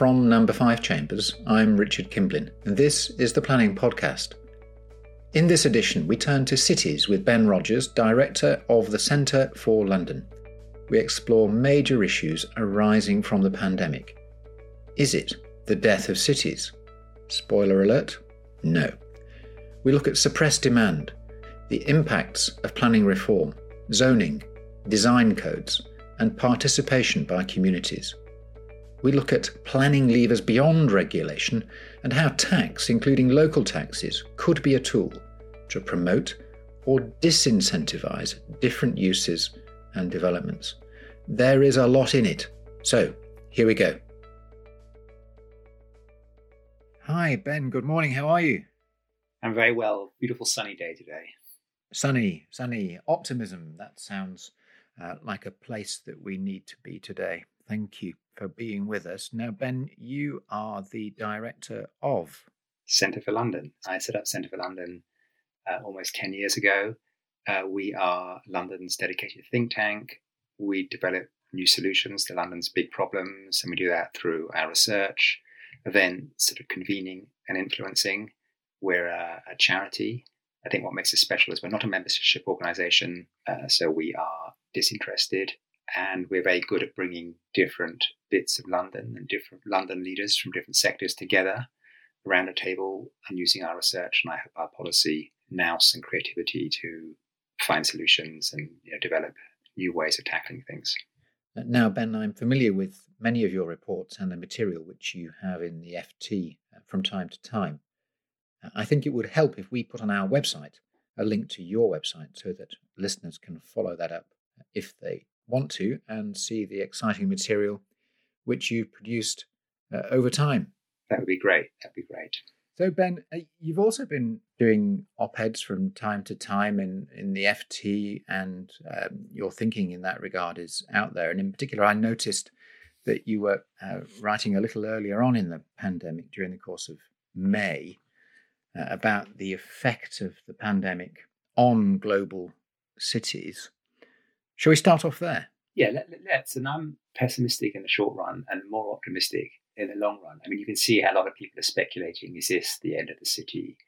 From Number 5 Chambers, I'm Richard Kimblin, and this is the Planning Podcast. In this edition, we turn to cities with Ben Rogers, Director of the Centre for London. We explore major issues arising from the pandemic. Is it the death of cities? Spoiler alert no. We look at suppressed demand, the impacts of planning reform, zoning, design codes, and participation by communities. We look at planning levers beyond regulation and how tax, including local taxes, could be a tool to promote or disincentivize different uses and developments. There is a lot in it. So, here we go. Hi, Ben. Good morning. How are you? I'm very well. Beautiful sunny day today. Sunny, sunny. Optimism. That sounds uh, like a place that we need to be today. Thank you for being with us. Now, Ben, you are the director of Centre for London. I set up Centre for London uh, almost 10 years ago. Uh, we are London's dedicated think tank. We develop new solutions to London's big problems, and we do that through our research, events, sort of convening and influencing. We're a, a charity. I think what makes us special is we're not a membership organization, uh, so we are disinterested and we're very good at bringing different bits of London and different London leaders from different sectors together around a table and using our research and I hope our policy nous and creativity to find solutions and you know, develop new ways of tackling things. Now, Ben, I'm familiar with many of your reports and the material which you have in the FT uh, from time to time. I think it would help if we put on our website a link to your website so that listeners can follow that up if they want to and see the exciting material which you've produced uh, over time. That would be great. That'd be great. So, Ben, uh, you've also been doing op eds from time to time in, in the FT, and um, your thinking in that regard is out there. And in particular, I noticed that you were uh, writing a little earlier on in the pandemic during the course of May uh, about the effect of the pandemic on global cities. Shall we start off there? Yeah, let, us And I'm pessimistic in the short run and more optimistic in the long run. I mean, you can see how a lot of people are speculating is this the end of the city?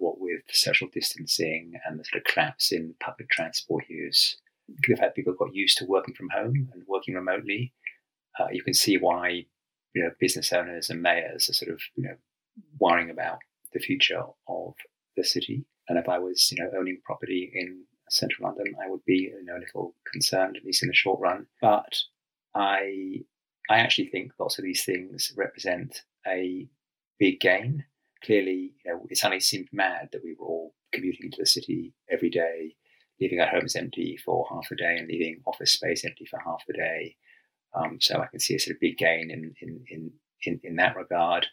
What with social distancing and the sort of collapse in public transport use. The fact people got used to working from home and working remotely, uh, you can see why you know business owners and mayors are sort of you know worrying about the future of the city. And if I was, you know, owning property in central London, I would be, you know, a little concerned, at least in the short run. But I, I actually think lots of these things represent a big gain. Clearly, you know, it suddenly seemed mad that we were all commuting into the city every day, leaving our homes empty for half a day and leaving office space empty for half the day. Um, so I can see a sort of big gain in in in in, in that regard.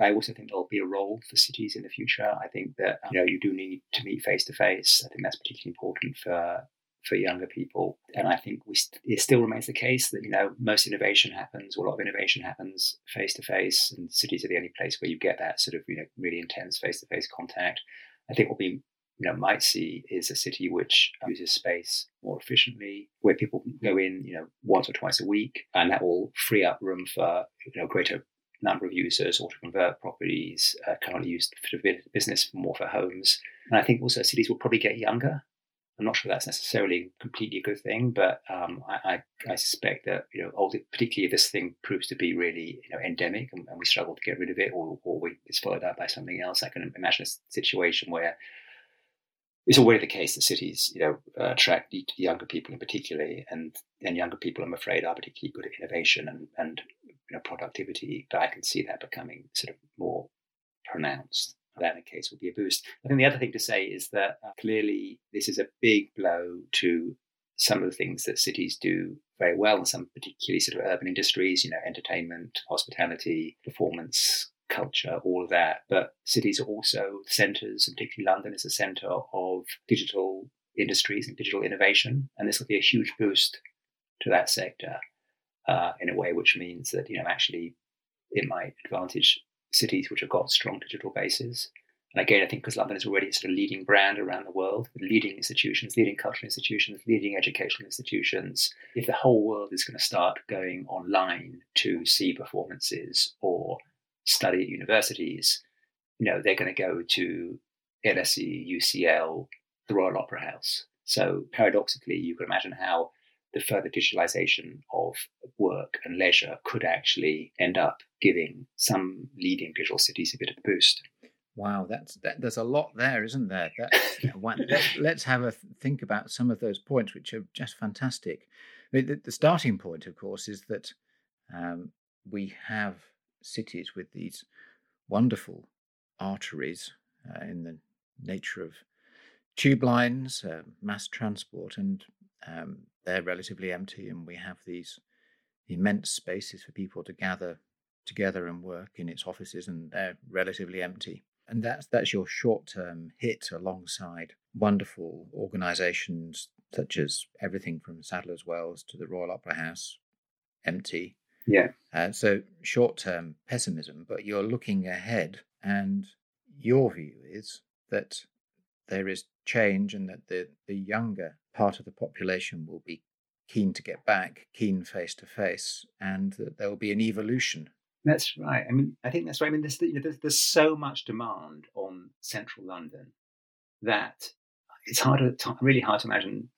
I also think there'll be a role for cities in the future. I think that um, you know you do need to meet face to face. I think that's particularly important for for younger people. And I think we st- it still remains the case that you know most innovation happens, or a lot of innovation happens face to face, and cities are the only place where you get that sort of you know really intense face to face contact. I think what we you know might see is a city which uses space more efficiently, where people go in you know once or twice a week, and that will free up room for you know greater number of users or to convert properties uh, currently used for business more for homes. And I think also cities will probably get younger. I'm not sure that's necessarily completely a good thing, but um, I, I, I, suspect that you know, older, particularly if this thing proves to be really you know endemic and, and we struggle to get rid of it, or, or we, it's followed up by something else, I can imagine a situation where it's already the case that cities, you know, attract younger people in particular, and and younger people, I'm afraid, are particularly good at innovation and and you know, productivity, but I can see that becoming sort of more pronounced. That in case will be a boost. I think the other thing to say is that uh, clearly this is a big blow to some of the things that cities do very well, and some particularly sort of urban industries, you know, entertainment, hospitality, performance, culture, all of that. But cities are also centres, and particularly London is a centre of digital industries and digital innovation, and this will be a huge boost to that sector uh, in a way which means that you know actually it might advantage cities which have got strong digital bases And again, I think because London is already a sort of leading brand around the world, leading institutions, leading cultural institutions, leading educational institutions. If the whole world is going to start going online to see performances or study at universities, you know, they're going to go to LSE, UCL, the Royal Opera House. So paradoxically, you can imagine how the further digitalization of work and leisure could actually end up giving some leading digital cities a bit of a boost. Wow, that's that, there's a lot there, isn't there? let, us have a think about some of those points, which are just fantastic. I mean, the, the, starting point, of course, is that um, we have cities with these wonderful arteries uh, in the nature of tube lines, uh, mass transport, and um, they're relatively empty, and we have these immense spaces for people to gather together and work in its offices, and they're relatively empty. And that's that's your short-term hit alongside wonderful organisations such as everything from Sadler's Wells to the Royal Opera House, empty. Yeah. Uh, so short-term pessimism, but you're looking ahead, and your view is that there is change and that the, the younger part of the population will be keen to get back, keen face to face, and that there will be an evolution. That's right. I mean, I think that's right. I mean, there's, you know, there's, there's so much demand on central London that it's hard to, really hard to imagine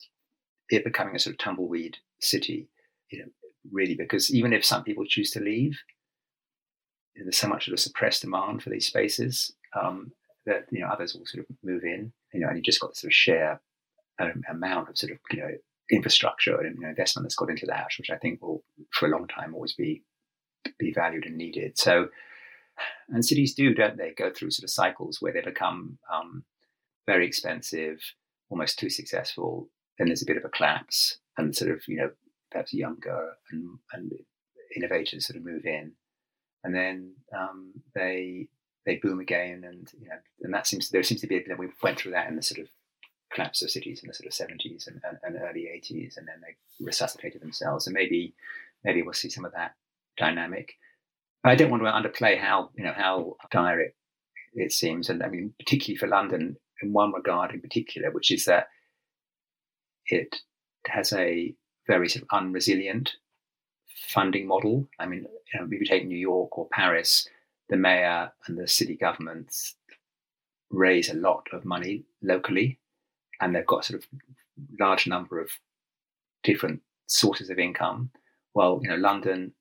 it becoming a sort of tumbleweed city, you know, really, because even if some people choose to leave, there's so much sort of suppressed demand for these spaces um, that, you know, others will sort of move in you know, and you just got to sort of share an amount of sort of, you know, infrastructure and you know, investment that's got into that, which I think will, for a long time, always be be valued and needed. So, and cities do, don't they, go through sort of cycles where they become um, very expensive, almost too successful. Then there's a bit of a collapse, and sort of, you know, perhaps younger and, and innovators sort of move in, and then um, they they boom again, and you know, and that seems there seems to be a we went through that in the sort of collapse of cities in the sort of seventies and, and, and, early eighties, and then they resuscitated themselves, and maybe maybe we'll see some of that dynamic. I don't want to underplay how you know how dire it, it seems, and I mean particularly for London in one regard in particular, which is that it has a very sort of unresilient funding model. I mean, you know, if you take New York or Paris, the mayor and the city governments raise a lot of money locally, and they've got a sort of large number of different sources of income. Well, you know, London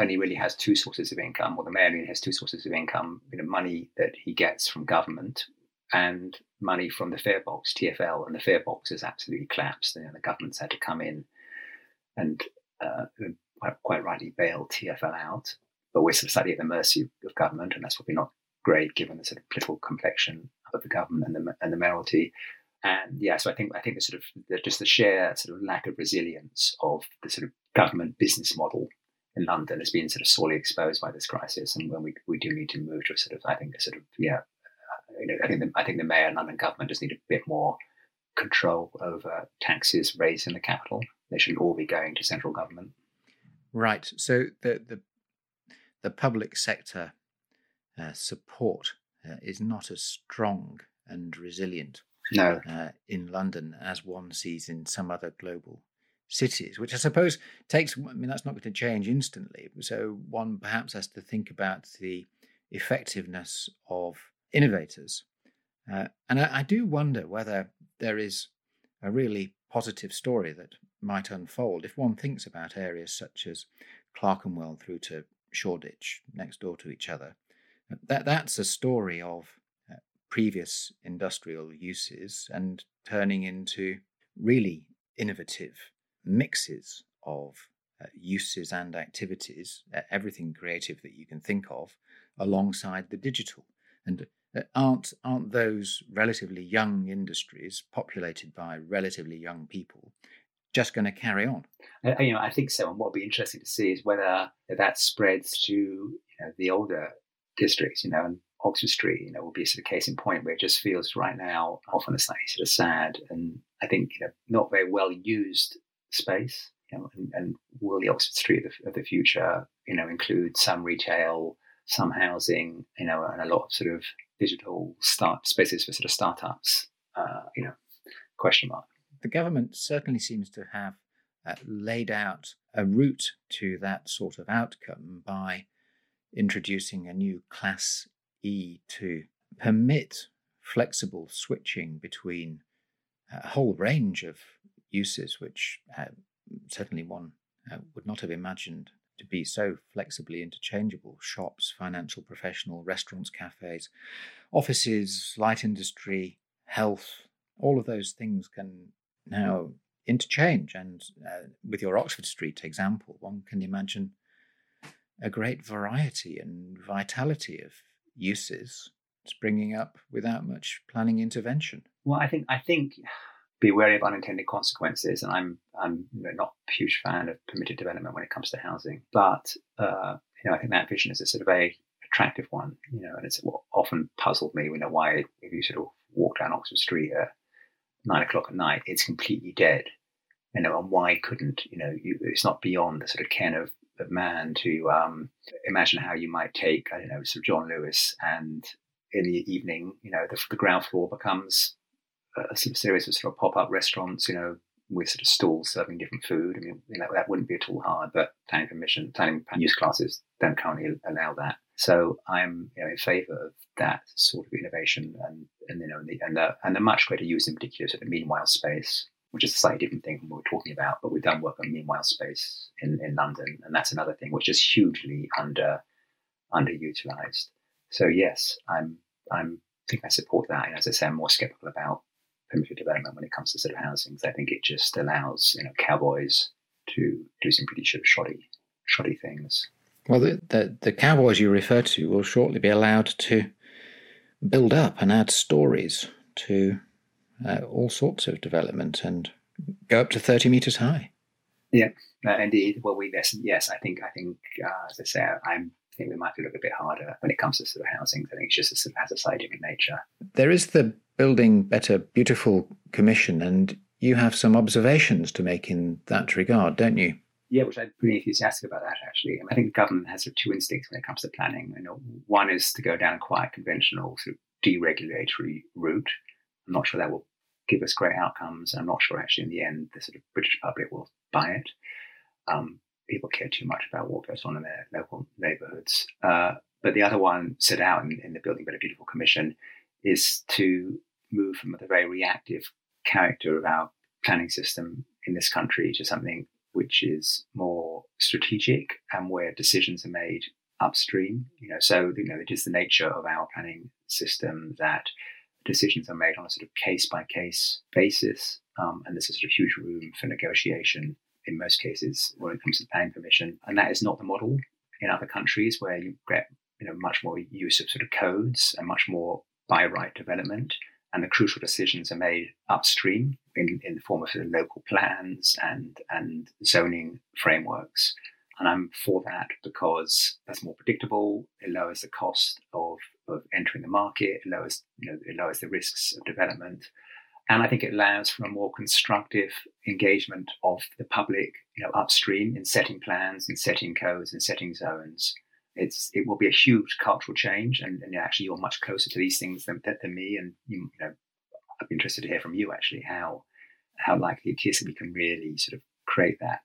only really has two sources of income, or the mayor only has two sources of income, you know, money that he gets from government and money from the fare box, TFL, and the fare box has absolutely collapsed. You know, the government's had to come in and uh, quite rightly bail TFL out but we're sort of slightly at the mercy of government, and that's probably not great given the sort of political complexion of the government and the, and the mayoralty. And yeah, so I think I think the sort of the, just the sheer sort of lack of resilience of the sort of government business model in London has been sort of sorely exposed by this crisis, and when we we do need to move to a sort of I think a sort of yeah, you know I think the, I think the mayor and London government just need a bit more control over taxes raised in the capital. They should all be going to central government. Right. So the the the public sector uh, support uh, is not as strong and resilient no. uh, in London as one sees in some other global cities, which I suppose takes, I mean, that's not going to change instantly. So one perhaps has to think about the effectiveness of innovators. Uh, and I, I do wonder whether there is a really positive story that might unfold if one thinks about areas such as Clerkenwell through to Shoreditch, next door to each other. That, that's a story of previous industrial uses and turning into really innovative mixes of uh, uses and activities, uh, everything creative that you can think of, alongside the digital. And uh, aren't aren't those relatively young industries populated by relatively young people just going to carry on. You know, I think so. And what will be interesting to see is whether that spreads to you know, the older districts. You know, and Oxford Street, you know, will be a sort of case in point where it just feels right now often a slightly sort of sad and I think you know not very well used space. You know, and, and will the Oxford Street of the, of the future, you know, include some retail, some housing, you know, and a lot of sort of digital start spaces for sort of startups, uh, you know, question mark. The government certainly seems to have uh, laid out a route to that sort of outcome by introducing a new Class E to permit flexible switching between a whole range of uses, which uh, certainly one uh, would not have imagined to be so flexibly interchangeable shops, financial, professional, restaurants, cafes, offices, light industry, health, all of those things can now interchange. And uh, with your Oxford Street example, one can imagine a great variety and vitality of uses springing up without much planning intervention. Well, I think I think be wary of unintended consequences, and I'm I'm not a huge fan of permitted development when it comes to housing, but uh, you know I think that vision is a sort of a attractive one, you know, and it's often puzzled me. You know why if you sort of walk down Oxford Street at nine o'clock at night, it's completely dead, you know, and why couldn't you know you, it's not beyond the sort of ken of of man to um, imagine how you might take I don't know sort of John Lewis and in the evening, you know, the, the ground floor becomes a sort of series of sort of pop up restaurants, you know, with sort of stalls serving different food. I mean, you know, that wouldn't be at all hard, but planning permission, planning use classes don't currently allow that. So I'm you know, in favour of that sort of innovation and, and you know and the, and the, and the much greater use in particular sort of meanwhile space, which is a slightly different thing from what we're talking about. But we've done work on meanwhile space in, in London, and that's another thing which is hugely under underutilized. So yes, I'm I'm I think I support that. And as I say, I'm more skeptical about permitted development when it comes to sort of housing. Because I think it just allows you know cowboys to do some pretty shoddy, shoddy things. Well, the, the, the cowboys you refer to will shortly be allowed to build up and add stories to uh, all sorts of development and go up to thirty meters high. Yeah, uh, indeed. Well, we yes, yes. I think I think uh, as I say, I'm I think we might look a bit harder when it comes to sort of housing. I think it's just a sort of has a nature. There is the Building Better Beautiful Commission, and you have some observations to make in that regard, don't you? Yeah, which I'm pretty enthusiastic about that actually. I, mean, I think the government has sort of two instincts when it comes to planning. You know, one is to go down a quite conventional sort of deregulatory route. I'm not sure that will give us great outcomes. I'm not sure actually in the end the sort of British public will buy it. Um, people care too much about what goes on in their local neighborhoods. Uh, but the other one set out in, in, the Building Better Beautiful Commission is to move from the very reactive character of our planning system in this country to something which is more strategic and where decisions are made upstream. You know, so you know it is the nature of our planning system that decisions are made on a sort of case by case basis, um, and there's a sort of huge room for negotiation in most cases when it comes to planning permission. And that is not the model in other countries where you get you know much more use of sort of codes and much more by right development. And the crucial decisions are made upstream in, in the form of sort of local plans and, and zoning frameworks. And I'm for that because that's more predictable. It lowers the cost of, of entering the market. It lowers, you know, it lowers the risks of development. And I think it allows for a more constructive engagement of the public, you know, upstream in setting plans, in setting codes, in setting zones. It's it will be a huge cultural change, and, and actually you're much closer to these things than, than me. And you, know, I'd be interested to hear from you actually how how likely we can really sort of create that.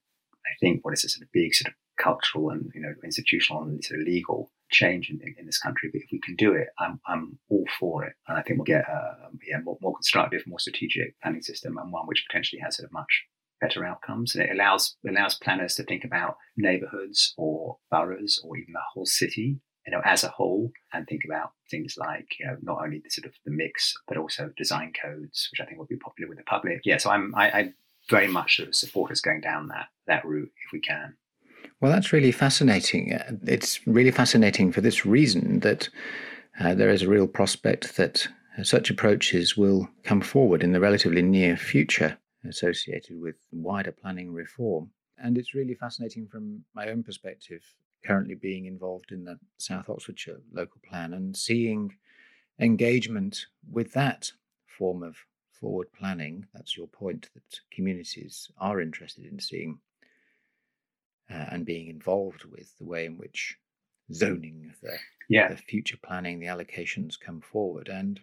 I think what is a sort of big sort of cultural and you know institutional and sort of legal change in, in, in, this country. But if we can do it, I'm, I'm all for it. And I think we'll get a yeah, more, more constructive, more strategic planning system and one which potentially has sort of much better outcomes. And it allows, allows planners to think about neighborhoods or boroughs or even the whole city, you know, as a whole and think about things like, you know, not only the sort of the mix, but also design codes, which I think will be popular with the public. Yeah. So I'm, I, I very much sort of support us going down that, that route if we can. Well, that's really fascinating. Uh, it's really fascinating for this reason that uh, there is a real prospect that such approaches will come forward in the relatively near future associated with wider planning reform. And it's really fascinating from my own perspective, currently being involved in the South Oxfordshire local plan and seeing engagement with that form of forward planning. That's your point that communities are interested in seeing uh, and being involved with the way in which zoning, the, yeah. the future planning, the allocations come forward. And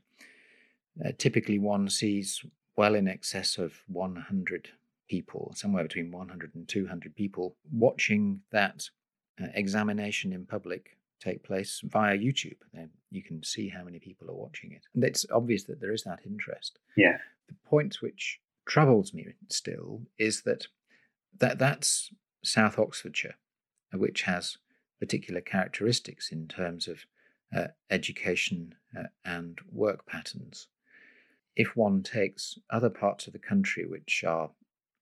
uh, typically one sees well in excess of 100 people, somewhere between 100 and 200 people, watching that uh, examination in public take place via YouTube. Then you can see how many people are watching it. And it's obvious that there is that interest. Yeah. The point which troubles me still is that, that that's South Oxfordshire, which has particular characteristics in terms of uh, education uh, and work patterns. If one takes other parts of the country which are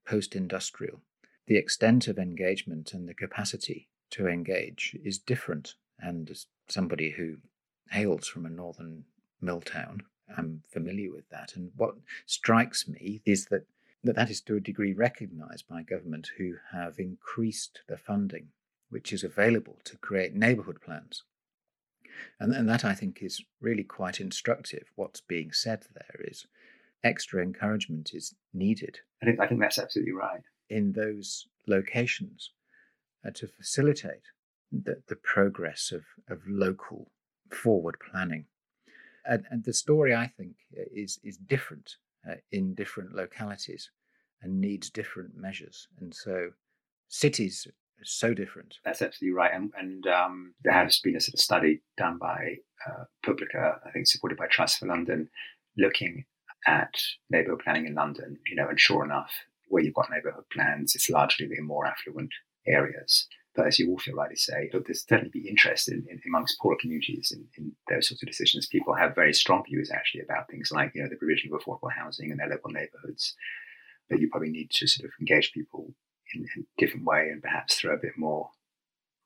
post industrial, the extent of engagement and the capacity to engage is different. And as somebody who hails from a northern mill town, I'm familiar with that. And what strikes me is that that, that is to a degree recognized by government who have increased the funding which is available to create neighborhood plans. And, and that I think is really quite instructive. What's being said there is extra encouragement is needed. I think, I think that's absolutely right. In those locations uh, to facilitate the, the progress of, of local forward planning. And, and the story, I think, is, is different uh, in different localities and needs different measures. And so cities are so different. That's absolutely right. And, and um, there has been a sort of study done by uh, Publica, I think supported by Trust for London, looking at neighbourhood planning in London, you know, and sure enough, where you've got neighbourhood plans, it's largely the more affluent areas. But as you also rightly say, there's certainly be interest in, in, amongst poorer communities in, in, those sorts of decisions. People have very strong views actually about things like you know the provision of affordable housing in their local neighbourhoods. But you probably need to sort of engage people in, in a different way and perhaps throw a bit more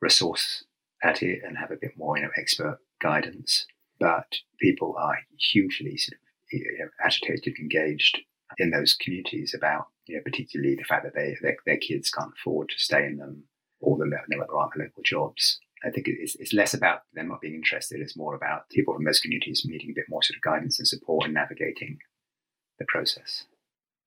resource at it and have a bit more you know expert guidance. But people are hugely sort of you know, agitated, engaged in those communities about you know particularly the fact that they their, their kids can't afford to stay in them or the, there aren't local jobs. I think it's, it's less about them not being interested. It's more about people from those communities needing a bit more sort of guidance and support in navigating the process.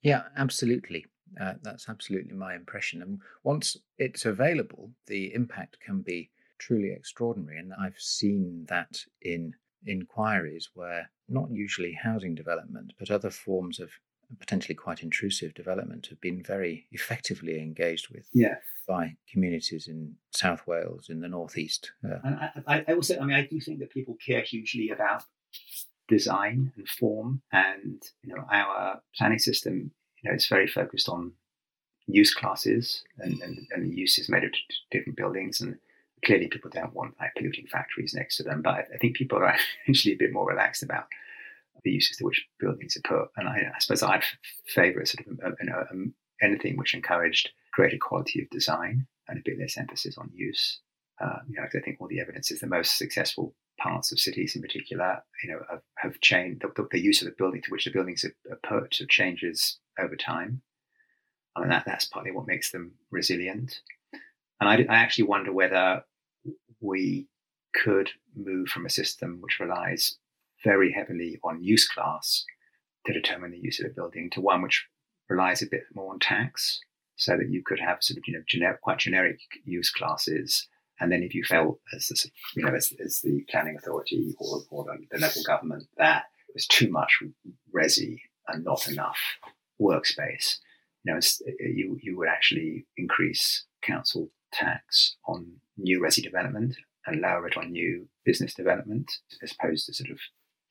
Yeah, absolutely. Uh, that's absolutely my impression. And once it's available, the impact can be truly extraordinary. And I've seen that in inquiries where not usually housing development, but other forms of potentially quite intrusive development have been very effectively engaged with yeah. by communities in South Wales, in the northeast. Uh, and I, I, also, I mean, I do think that people care hugely about design and form, and you know, our planning system, you know, it's very focused on use classes and, and, and uses made of different buildings and clearly people don't want like polluting factories next to them but I think people are actually a bit more relaxed about the uses to which buildings are put. And I, I suppose I'd favour sort of um, know, um, anything which encouraged greater quality of design and a bit less emphasis on use. Uh, you know, I think all the evidence is the most successful parts of cities in particular, you know, have, have changed the, the, use of the building to which the buildings are, are put changes over time. Mean, that, that's partly what makes them resilient. And I, I actually wonder whether we could move from a system which relies very heavily on use class to determine the use of a building to one which relies a bit more on tax so that you could have sort of, you know, quite generic use classes. And then if you felt as the, you know, as, as the planning authority or, or the, the local government that it was too much resi and not enough workspace, you know, you, you would actually increase council tax on new resi development and lower it on new business development as opposed to sort of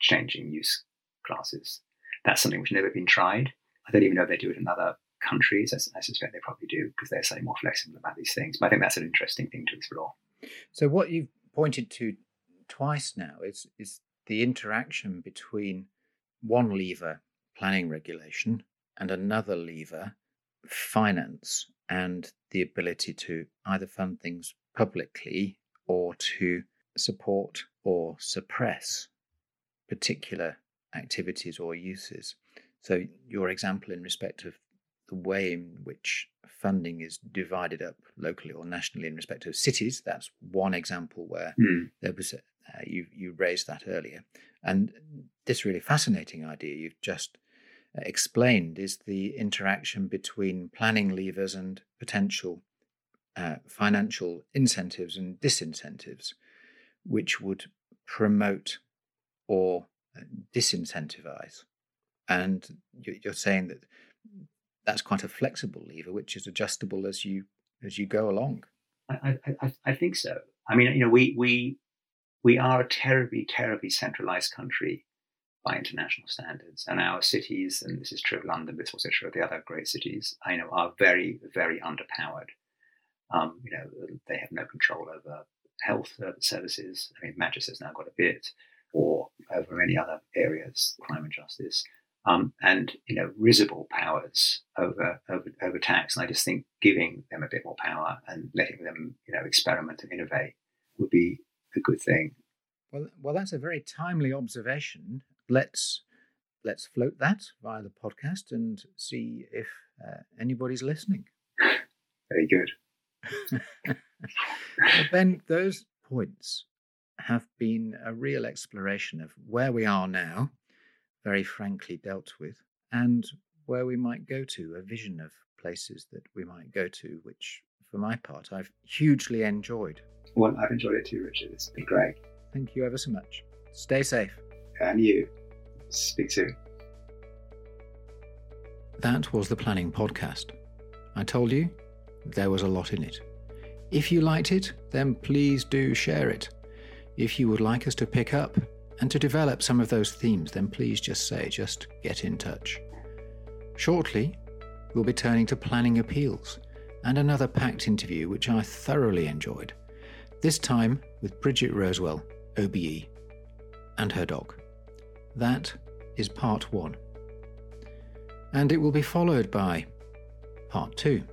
changing use classes. That's something which never been tried. I don't even know if they do it in other countries. I, I suspect they probably do because they're slightly more flexible about these things. But I think that's an interesting thing to explore. So what you've pointed to twice now is is the interaction between one lever, planning regulation, and another lever, finance, and the ability to either fund things publicly or to support or suppress particular activities or uses. So, your example in respect of the way in which funding is divided up locally or nationally in respect of cities, that's one example where mm. there was a, uh, you you raised that earlier, and this really fascinating idea you've just uh, explained is the interaction between planning levers and potential uh, financial incentives and disincentives. which would promote or uh, disincentivize. And you're saying that that's quite a flexible lever, which is adjustable as you as you go along. I, I, I think so. I mean, you know, we we we are a terribly, terribly centralized country by international standards, and our cities, and this is true of London, but it's also true of the other great cities, I know, are very, very underpowered. Um, you know, they have no control over health services. I mean, Manchester's now got a bit, or over many other areas, crime and justice, um, and you know, risible powers over, over over tax. And I just think giving them a bit more power and letting them, you know, experiment and innovate would be a good thing. Well, well, that's a very timely observation. Let's let's float that via the podcast and see if uh, anybody's listening. Very good. well, ben, those points have been a real exploration of where we are now, very frankly dealt with, and where we might go to, a vision of places that we might go to, which for my part I've hugely enjoyed. Well, I've enjoyed it too, Richard. It's been great. Thank you ever so much. Stay safe. And you. Speak soon. That was the Planning Podcast. I told you there was a lot in it. If you liked it, then please do share it. If you would like us to pick up and to develop some of those themes, then please just say, just get in touch. Shortly, we'll be turning to planning appeals and another packed interview which I thoroughly enjoyed. This time with Bridget Rosewell, OBE, and her dog. That is part one. And it will be followed by part two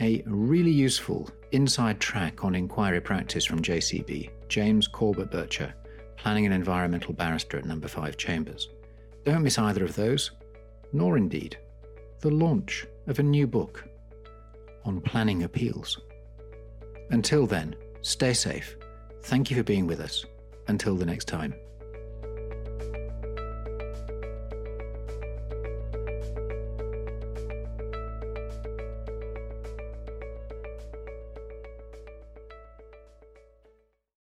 a really useful inside track on inquiry practice from JCB, James Corbet Burcher, planning and environmental barrister at number 5 Chambers. Don't miss either of those, nor indeed the launch of a new book on planning appeals. Until then, stay safe. Thank you for being with us. Until the next time.